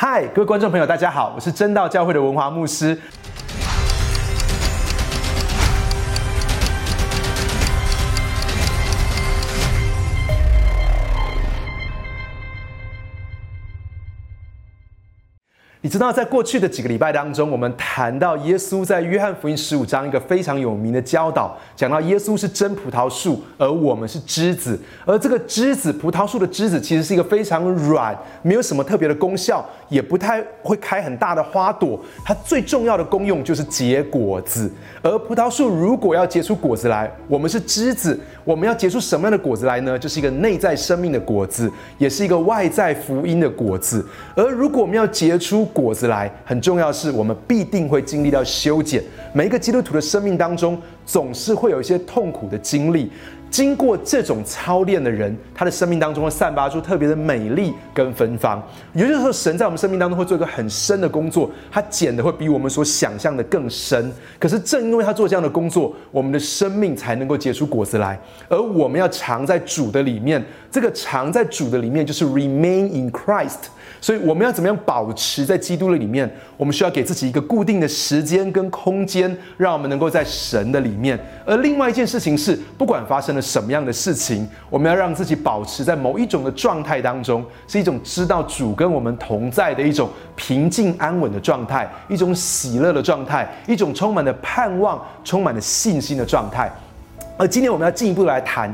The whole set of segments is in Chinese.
嗨，各位观众朋友，大家好，我是真道教会的文华牧师。你知道，在过去的几个礼拜当中，我们谈到耶稣在约翰福音十五章一个非常有名的教导，讲到耶稣是真葡萄树，而我们是枝子。而这个枝子，葡萄树的枝子，其实是一个非常软，没有什么特别的功效，也不太会开很大的花朵。它最重要的功用就是结果子。而葡萄树如果要结出果子来，我们是枝子，我们要结出什么样的果子来呢？就是一个内在生命的果子，也是一个外在福音的果子。而如果我们要结出果子来，很重要的是，我们必定会经历到修剪。每一个基督徒的生命当中，总是会有一些痛苦的经历。经过这种操练的人，他的生命当中会散发出特别的美丽跟芬芳。也就是说，神在我们生命当中会做一个很深的工作，他剪的会比我们所想象的更深。可是正因为他做这样的工作，我们的生命才能够结出果子来。而我们要藏在主的里面，这个藏在主的里面就是 remain in Christ。所以我们要怎么样保持在基督的里面？我们需要给自己一个固定的时间跟空间，让我们能够在神的里面。而另外一件事情是，不管发生了什么样的事情，我们要让自己保持在某一种的状态当中，是一种知道主跟我们同在的一种平静安稳的状态，一种喜乐的状态，一种充满了盼望、充满了信心的状态。而今天我们要进一步来谈。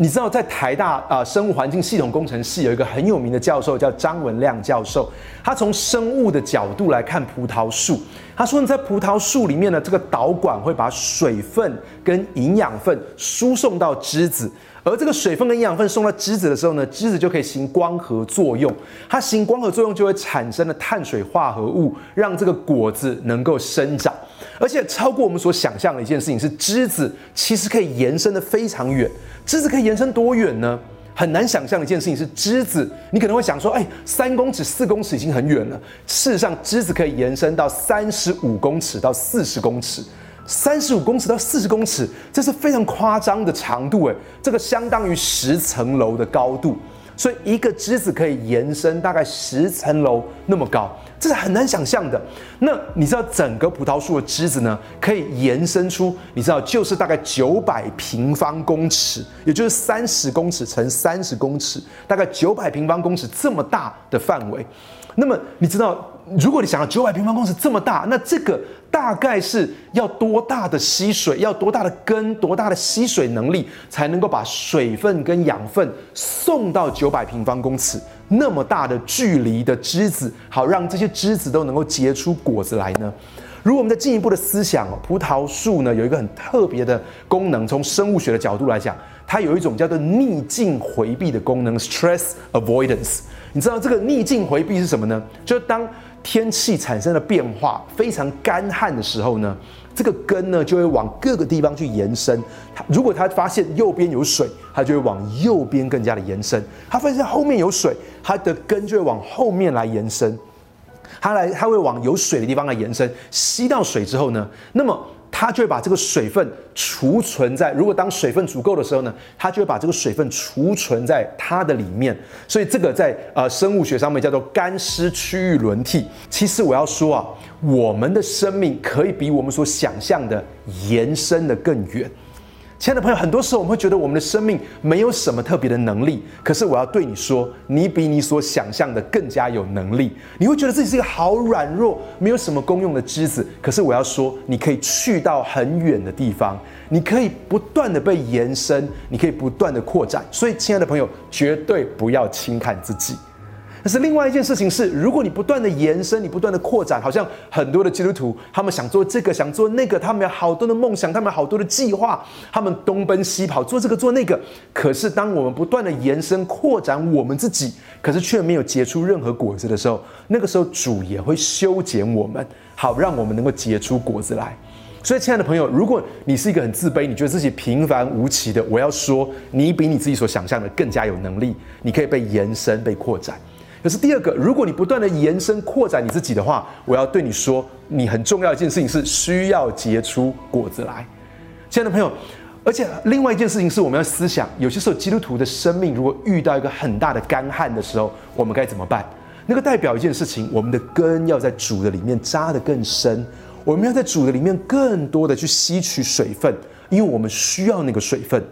你知道，在台大啊生物环境系统工程系有一个很有名的教授叫张文亮教授，他从生物的角度来看葡萄树。他说，你在葡萄树里面呢，这个导管会把水分跟营养分输送到枝子，而这个水分跟营养分送到枝子的时候呢，枝子就可以行光合作用。它行光合作用就会产生了碳水化合物，让这个果子能够生长。而且超过我们所想象的一件事情是，枝子其实可以延伸的非常远。枝子可以延伸多远呢？很难想象的一件事情是，枝子你可能会想说，哎，三公尺、四公尺已经很远了。事实上，枝子可以延伸到三十五公尺到四十公尺，三十五公尺到四十公尺，这是非常夸张的长度，哎，这个相当于十层楼的高度。所以一个枝子可以延伸大概十层楼那么高，这是很难想象的。那你知道整个葡萄树的枝子呢，可以延伸出，你知道就是大概九百平方公尺，也就是三十公尺乘三十公尺，大概九百平方公尺这么大的范围。那么你知道？如果你想要九百平方公尺这么大，那这个大概是要多大的吸水，要多大的根，多大的吸水能力，才能够把水分跟养分送到九百平方公尺那么大的距离的枝子，好让这些枝子都能够结出果子来呢？如果我们再进一步的思想，葡萄树呢有一个很特别的功能，从生物学的角度来讲，它有一种叫做逆境回避的功能 （stress avoidance）。你知道这个逆境回避是什么呢？就是当天气产生了变化，非常干旱的时候呢，这个根呢就会往各个地方去延伸。它如果它发现右边有水，它就会往右边更加的延伸；它发现后面有水，它的根就会往后面来延伸。它来，它会往有水的地方来延伸，吸到水之后呢，那么。它就会把这个水分储存在，如果当水分足够的时候呢，它就会把这个水分储存在它的里面。所以这个在呃生物学上面叫做干湿区域轮替。其实我要说啊，我们的生命可以比我们所想象的延伸的更远。亲爱的朋友，很多时候我们会觉得我们的生命没有什么特别的能力，可是我要对你说，你比你所想象的更加有能力。你会觉得自己是一个好软弱、没有什么功用的枝子，可是我要说，你可以去到很远的地方，你可以不断的被延伸，你可以不断的扩展。所以，亲爱的朋友，绝对不要轻看自己。但是另外一件事情是，如果你不断的延伸，你不断的扩展，好像很多的基督徒，他们想做这个，想做那个，他们有好多的梦想，他们有好多的计划，他们东奔西跑，做这个做那个。可是当我们不断的延伸扩展我们自己，可是却没有结出任何果子的时候，那个时候主也会修剪我们，好让我们能够结出果子来。所以，亲爱的朋友，如果你是一个很自卑，你觉得自己平凡无奇的，我要说，你比你自己所想象的更加有能力，你可以被延伸、被扩展。可是第二个，如果你不断的延伸扩展你自己的话，我要对你说，你很重要一件事情是需要结出果子来，亲爱的朋友。而且另外一件事情是，我们要思想，有些时候基督徒的生命如果遇到一个很大的干旱的时候，我们该怎么办？那个代表一件事情，我们的根要在主的里面扎得更深，我们要在主的里面更多的去吸取水分，因为我们需要那个水分。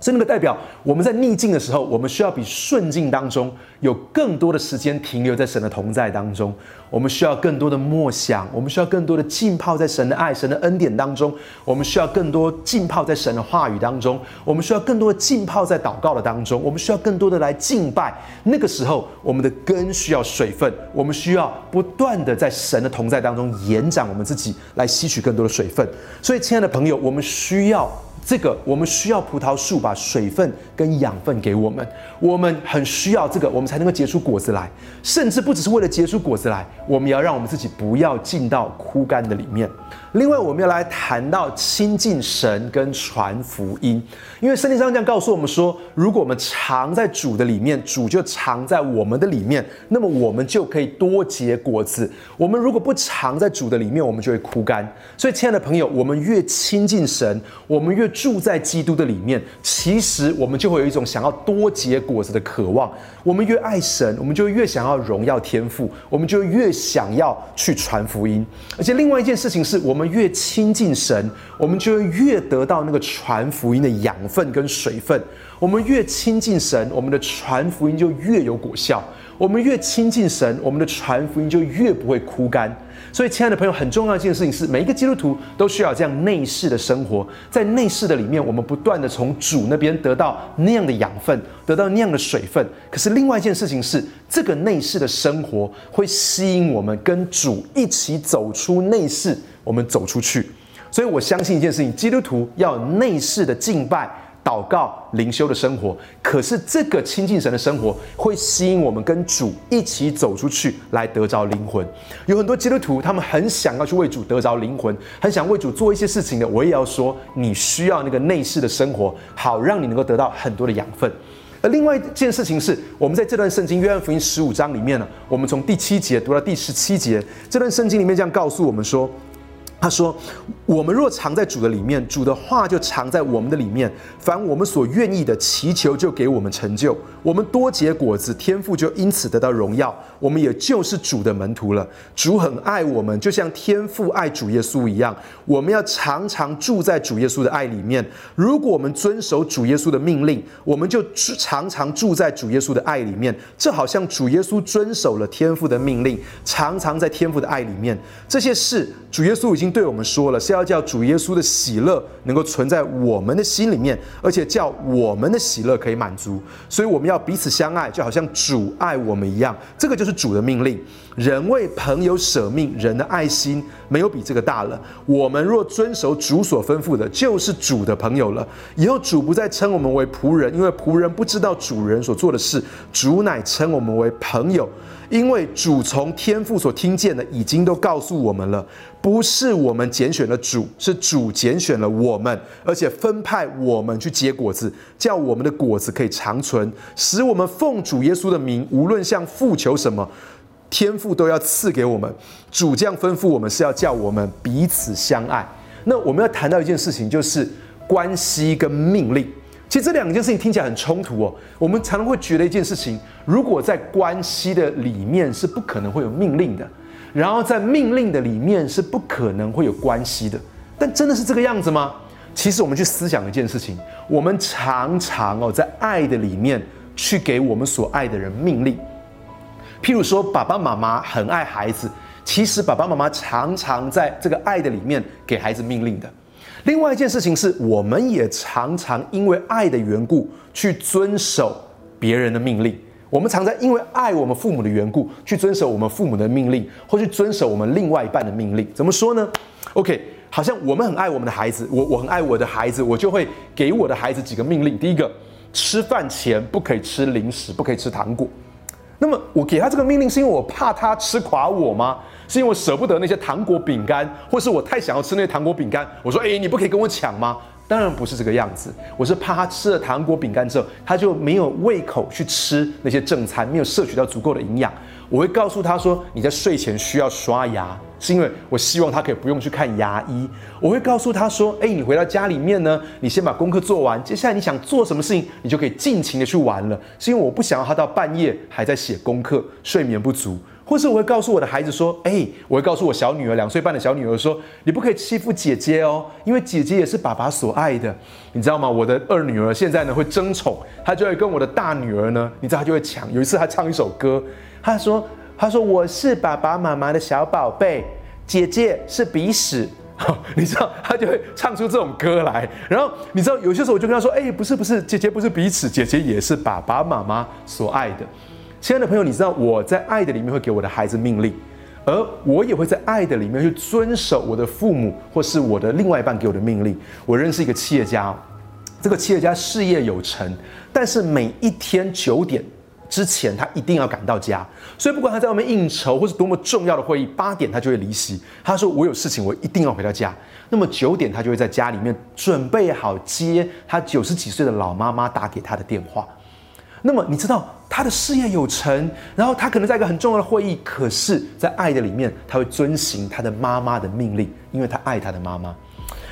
所以那个代表我们在逆境的时候，我们需要比顺境当中有更多的时间停留在神的同在当中。我们需要更多的默想，我们需要更多的浸泡在神的爱、神的恩典当中。我们需要更多浸泡在神的话语当中。我们需要更多的浸泡在祷告的当中。我们需要更多的来敬拜。那个时候，我们的根需要水分，我们需要不断的在神的同在当中延展我们自己，来吸取更多的水分。所以，亲爱的朋友，我们需要。这个我们需要葡萄树把水分跟养分给我们，我们很需要这个，我们才能够结出果子来。甚至不只是为了结出果子来，我们也要让我们自己不要进到枯干的里面。另外，我们要来谈到亲近神跟传福音，因为圣经上这样告诉我们说，如果我们藏在主的里面，主就藏在我们的里面，那么我们就可以多结果子。我们如果不藏在主的里面，我们就会枯干。所以，亲爱的朋友，我们越亲近神，我们越。住在基督的里面，其实我们就会有一种想要多结果子的渴望。我们越爱神，我们就越想要荣耀天赋，我们就越想要去传福音。而且另外一件事情是，我们越亲近神，我们就会越得到那个传福音的养分跟水分。我们越亲近神，我们的传福音就越有果效。我们越亲近神，我们的传福音就越不会枯干。所以，亲爱的朋友，很重要一件事情是，每一个基督徒都需要这样内视的生活。在内视的里面，我们不断的从主那边得到那样的养分，得到那样的水分。可是，另外一件事情是，这个内视的生活会吸引我们跟主一起走出内视，我们走出去。所以我相信一件事情：基督徒要有内视的敬拜。祷告、灵修的生活，可是这个亲近神的生活会吸引我们跟主一起走出去，来得着灵魂。有很多基督徒，他们很想要去为主得着灵魂，很想为主做一些事情的。我也要说，你需要那个内视的生活，好让你能够得到很多的养分。而另外一件事情是，我们在这段圣经约翰福音十五章里面呢，我们从第七节读到第十七节，这段圣经里面这样告诉我们说。他说：“我们若藏在主的里面，主的话就藏在我们的里面。凡我们所愿意的祈求，就给我们成就。我们多结果子，天父就因此得到荣耀。我们也就是主的门徒了。主很爱我们，就像天父爱主耶稣一样。我们要常常住在主耶稣的爱里面。如果我们遵守主耶稣的命令，我们就常常住在主耶稣的爱里面。这好像主耶稣遵守了天父的命令，常常在天父的爱里面。这些事，主耶稣已经。”对我们说了，是要叫主耶稣的喜乐能够存在我们的心里面，而且叫我们的喜乐可以满足。所以我们要彼此相爱，就好像主爱我们一样。这个就是主的命令。人为朋友舍命，人的爱心没有比这个大了。我们若遵守主所吩咐的，就是主的朋友了。以后主不再称我们为仆人，因为仆人不知道主人所做的事。主乃称我们为朋友。因为主从天父所听见的，已经都告诉我们了。不是我们拣选了主，是主拣选了我们，而且分派我们去结果子，叫我们的果子可以长存，使我们奉主耶稣的名，无论向父求什么，天父都要赐给我们。主将吩咐我们，是要叫我们彼此相爱。那我们要谈到一件事情，就是关系跟命令。其实这两件事情听起来很冲突哦。我们常常会觉得一件事情，如果在关系的里面是不可能会有命令的，然后在命令的里面是不可能会有关系的。但真的是这个样子吗？其实我们去思想一件事情，我们常常哦在爱的里面去给我们所爱的人命令。譬如说，爸爸妈妈很爱孩子，其实爸爸妈妈常常在这个爱的里面给孩子命令的。另外一件事情是，我们也常常因为爱的缘故去遵守别人的命令。我们常常因为爱我们父母的缘故去遵守我们父母的命令，或去遵守我们另外一半的命令。怎么说呢？OK，好像我们很爱我们的孩子，我我很爱我的孩子，我就会给我的孩子几个命令。第一个，吃饭前不可以吃零食，不可以吃糖果。那么我给他这个命令，是因为我怕他吃垮我吗？是因为我舍不得那些糖果饼干，或是我太想要吃那些糖果饼干？我说，哎，你不可以跟我抢吗？当然不是这个样子。我是怕他吃了糖果饼干之后，他就没有胃口去吃那些正餐，没有摄取到足够的营养。我会告诉他说，你在睡前需要刷牙，是因为我希望他可以不用去看牙医。我会告诉他说：“哎，你回到家里面呢，你先把功课做完，接下来你想做什么事情，你就可以尽情的去玩了。”是因为我不想要他到半夜还在写功课，睡眠不足。或是我会告诉我的孩子说：“哎，我会告诉我小女儿两岁半的小女儿说，你不可以欺负姐姐哦，因为姐姐也是爸爸所爱的，你知道吗？”我的二女儿现在呢会争宠，她就会跟我的大女儿呢，你知道她就会抢。有一次她唱一首歌，她说：“他说我是爸爸妈妈的小宝贝，姐姐是鼻屎。”你知道他就会唱出这种歌来。然后你知道有些时候我就跟他说：“哎，不是不是，姐姐不是鼻屎，姐姐也是爸爸妈妈所爱的。”亲爱的朋友，你知道我在爱的里面会给我的孩子命令，而我也会在爱的里面去遵守我的父母或是我的另外一半给我的命令。我认识一个企业家，这个企业家事业有成，但是每一天九点之前他一定要赶到家，所以不管他在外面应酬或是多么重要的会议，八点他就会离席。他说：“我有事情，我一定要回到家。”那么九点他就会在家里面准备好接他九十几岁的老妈妈打给他的电话。那么你知道？他的事业有成，然后他可能在一个很重要的会议，可是，在爱的里面，他会遵行他的妈妈的命令，因为他爱他的妈妈。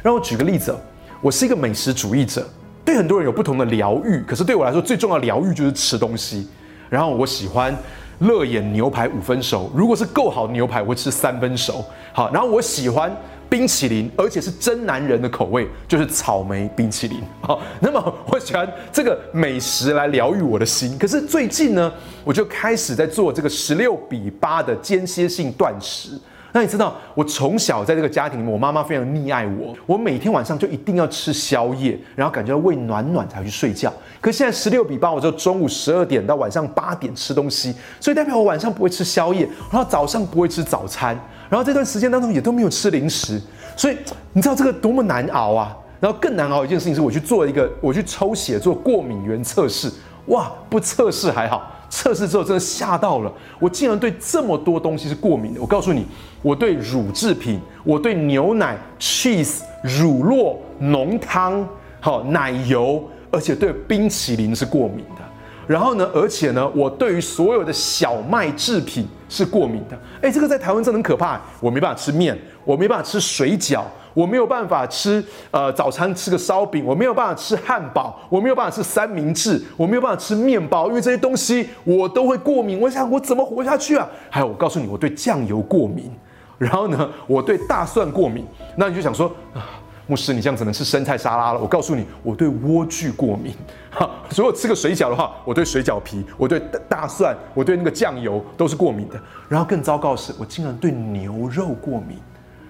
让我举个例子，我是一个美食主义者，对很多人有不同的疗愈，可是对我来说，最重要疗愈就是吃东西。然后我喜欢乐眼牛排五分熟，如果是够好的牛排，我会吃三分熟。好，然后我喜欢。冰淇淋，而且是真男人的口味，就是草莓冰淇淋。好，那么我喜欢这个美食来疗愈我的心。可是最近呢，我就开始在做这个十六比八的间歇性断食。那你知道，我从小在这个家庭里面，我妈妈非常溺爱我，我每天晚上就一定要吃宵夜，然后感觉到胃暖暖才去睡觉。可现在十六比八，我就中午十二点到晚上八点吃东西，所以代表我晚上不会吃宵夜，然后早上不会吃早餐。然后这段时间当中也都没有吃零食，所以你知道这个多么难熬啊！然后更难熬一件事情是，我去做一个，我去抽血做过敏原测试，哇，不测试还好，测试之后真的吓到了，我竟然对这么多东西是过敏的。我告诉你，我对乳制品，我对牛奶、cheese、乳酪、浓汤、好奶油，而且对冰淇淋是过敏的。然后呢？而且呢，我对于所有的小麦制品是过敏的。哎，这个在台湾真的很可怕。我没办法吃面，我没办法吃水饺，我没有办法吃呃早餐吃个烧饼，我没有办法吃汉堡，我没有办法吃三明治，我没有办法吃面包，因为这些东西我都会过敏。我想我怎么活下去啊？还有，我告诉你，我对酱油过敏。然后呢，我对大蒜过敏。那你就想说啊。牧师，你这样只能吃生菜沙拉了。我告诉你，我对莴苣过敏。哈，所以我吃个水饺的话，我对水饺皮，我对大蒜，我对那个酱油都是过敏的。然后更糟糕的是，我竟然对牛肉过敏，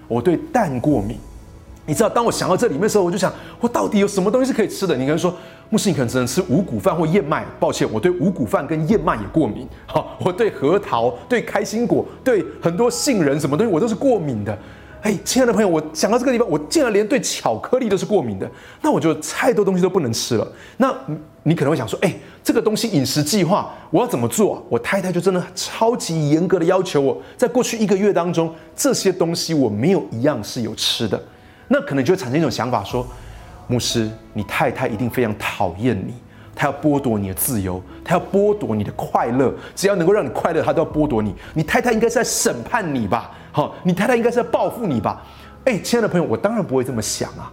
我对蛋过敏。你知道，当我想到这里面的时候，我就想，我到底有什么东西是可以吃的？你可能说，牧师，你可能只能吃五谷饭或燕麦。抱歉，我对五谷饭跟燕麦也过敏。好，我对核桃、对开心果、对很多杏仁什么东西，我都是过敏的。哎，亲爱的朋友，我想到这个地方，我竟然连对巧克力都是过敏的，那我就太多东西都不能吃了。那你可能会想说，哎，这个东西饮食计划我要怎么做？我太太就真的超级严格的要求我，在过去一个月当中，这些东西我没有一样是有吃的。那可能就会产生一种想法，说，牧师，你太太一定非常讨厌你。她要剥夺你的自由，她要剥夺你的快乐。只要能够让你快乐，她都要剥夺你。你太太应该是在审判你吧？好，你太太应该是在报复你吧？哎，亲爱的朋友，我当然不会这么想啊！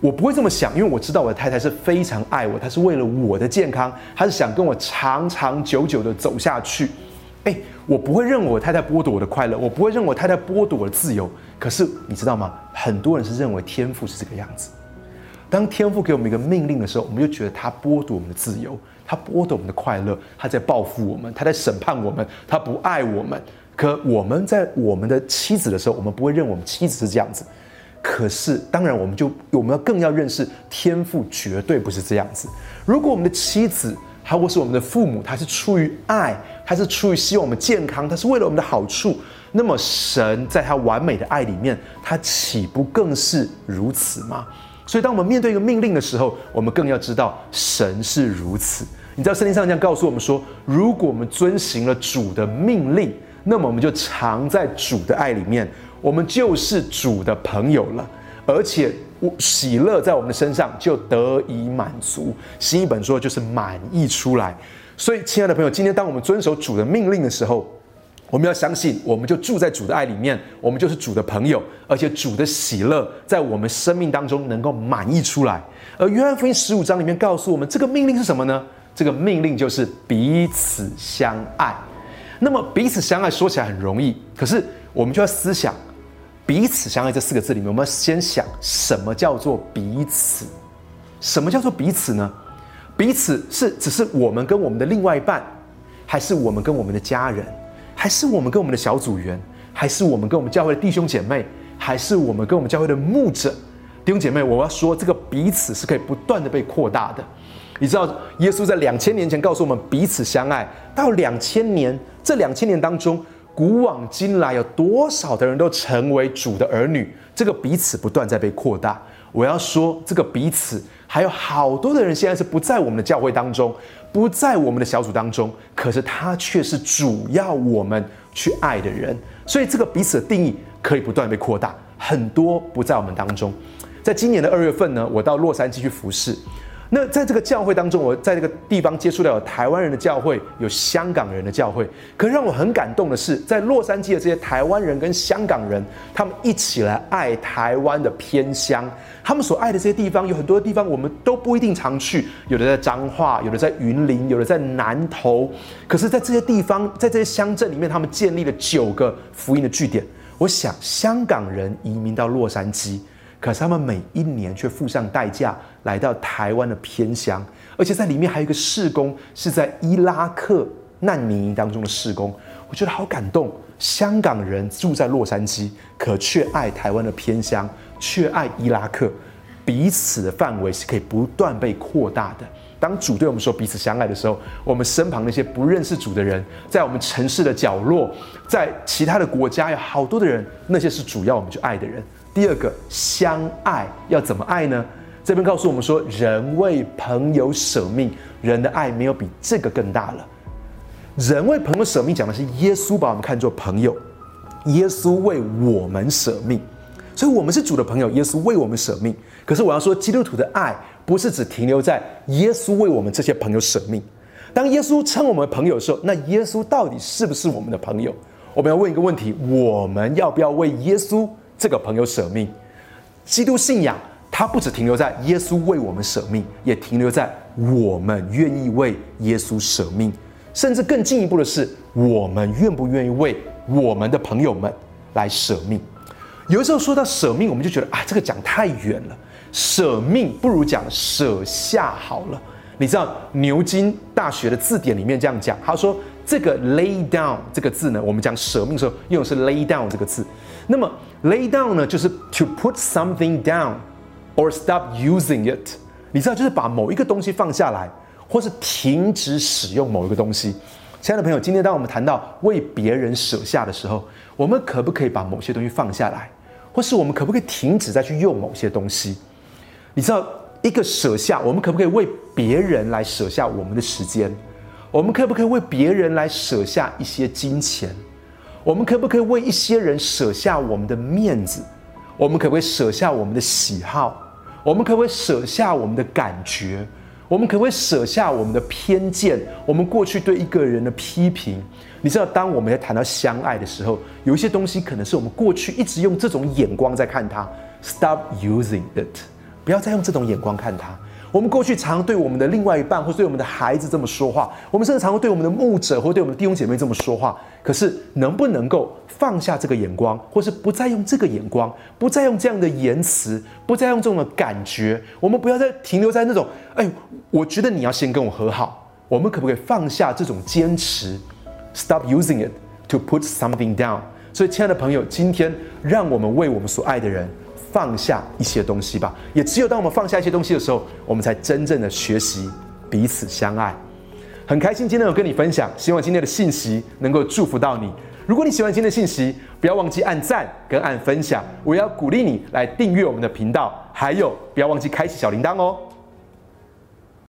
我不会这么想，因为我知道我的太太是非常爱我，她是为了我的健康，她是想跟我长长久久的走下去。哎，我不会认为我太太剥夺我的快乐，我不会认为我太太剥夺我的自由。可是你知道吗？很多人是认为天赋是这个样子。当天赋给我们一个命令的时候，我们就觉得他剥夺我们的自由，他剥夺我们的快乐，他在报复我们，他在审判我们，他不爱我们。可我们在我们的妻子的时候，我们不会认我们妻子是这样子。可是，当然，我们就我们要更要认识天父绝对不是这样子。如果我们的妻子，还或是我们的父母，他是出于爱，他是出于希望我们健康，他是为了我们的好处，那么神在他完美的爱里面，他岂不更是如此吗？所以，当我们面对一个命令的时候，我们更要知道神是如此。你知道圣经上这样告诉我们说：如果我们遵行了主的命令，那么我们就藏在主的爱里面，我们就是主的朋友了。而且，喜乐在我们的身上就得以满足。新一本说就是满意出来。所以，亲爱的朋友，今天当我们遵守主的命令的时候，我们要相信，我们就住在主的爱里面，我们就是主的朋友，而且主的喜乐在我们生命当中能够满溢出来。而约翰福音十五章里面告诉我们，这个命令是什么呢？这个命令就是彼此相爱。那么彼此相爱说起来很容易，可是我们就要思想彼此相爱这四个字里面，我们要先想什么叫做彼此？什么叫做彼此呢？彼此是只是我们跟我们的另外一半，还是我们跟我们的家人，还是我们跟我们的小组员，还是我们跟我们教会的弟兄姐妹，还是我们跟我们教会的牧者？弟兄姐妹，我要说这个彼此是可以不断的被扩大的。你知道耶稣在两千年前告诉我们彼此相爱，到两千年这两千年当中，古往今来有多少的人都成为主的儿女？这个彼此不断在被扩大。我要说这个彼此，还有好多的人现在是不在我们的教会当中，不在我们的小组当中，可是他却是主要我们去爱的人。所以这个彼此的定义可以不断被扩大，很多不在我们当中。在今年的二月份呢，我到洛杉矶去服侍。那在这个教会当中，我在这个地方接触到有台湾人的教会，有香港人的教会。可让我很感动的是，在洛杉矶的这些台湾人跟香港人，他们一起来爱台湾的偏乡。他们所爱的这些地方，有很多地方我们都不一定常去，有的在彰化，有的在云林，有的在南投。可是，在这些地方，在这些乡镇里面，他们建立了九个福音的据点。我想，香港人移民到洛杉矶。可是他们每一年却付上代价来到台湾的偏乡，而且在里面还有一个事工是在伊拉克难民营当中的事工，我觉得好感动。香港人住在洛杉矶，可却爱台湾的偏乡，却爱伊拉克，彼此的范围是可以不断被扩大的。当主对我们说彼此相爱的时候，我们身旁那些不认识主的人，在我们城市的角落，在其他的国家有好多的人，那些是主要我们去爱的人。第二个相爱要怎么爱呢？这边告诉我们说，人为朋友舍命，人的爱没有比这个更大了。人为朋友舍命，讲的是耶稣把我们看作朋友，耶稣为我们舍命，所以我们是主的朋友。耶稣为我们舍命。可是我要说，基督徒的爱不是只停留在耶稣为我们这些朋友舍命。当耶稣称我们朋友的时候，那耶稣到底是不是我们的朋友？我们要问一个问题：我们要不要为耶稣？这个朋友舍命，基督信仰它不只停留在耶稣为我们舍命，也停留在我们愿意为耶稣舍命，甚至更进一步的是，我们愿不愿意为我们的朋友们来舍命？有时候说到舍命，我们就觉得啊，这个讲太远了，舍命不如讲舍下好了。你知道牛津大学的字典里面这样讲，他说这个 lay down 这个字呢，我们讲舍命的时候用的是 lay down 这个字，那么。Lay down 呢，就是 to put something down or stop using it。你知道，就是把某一个东西放下来，或是停止使用某一个东西。亲爱的朋友，今天当我们谈到为别人舍下的时候，我们可不可以把某些东西放下来，或是我们可不可以停止再去用某些东西？你知道，一个舍下，我们可不可以为别人来舍下我们的时间？我们可不可以为别人来舍下一些金钱？我们可不可以为一些人舍下我们的面子？我们可不可以舍下我们的喜好？我们可不可以舍下我们的感觉？我们可不可以舍下我们的偏见？我们过去对一个人的批评？你知道，当我们在谈到相爱的时候，有一些东西可能是我们过去一直用这种眼光在看他。Stop using it，不要再用这种眼光看他。我们过去常对我们的另外一半，或对我们的孩子这么说话，我们甚至常会对我们的牧者，或对我们的弟兄姐妹这么说话。可是，能不能够放下这个眼光，或是不再用这个眼光，不再用这样的言辞，不再用这种的感觉？我们不要再停留在那种，哎，我觉得你要先跟我和好。我们可不可以放下这种坚持？Stop using it to put something down。所以，亲爱的朋友，今天让我们为我们所爱的人。放下一些东西吧，也只有当我们放下一些东西的时候，我们才真正的学习彼此相爱。很开心今天有跟你分享，希望今天的信息能够祝福到你。如果你喜欢今天的信息，不要忘记按赞跟按分享。我要鼓励你来订阅我们的频道，还有不要忘记开启小铃铛哦。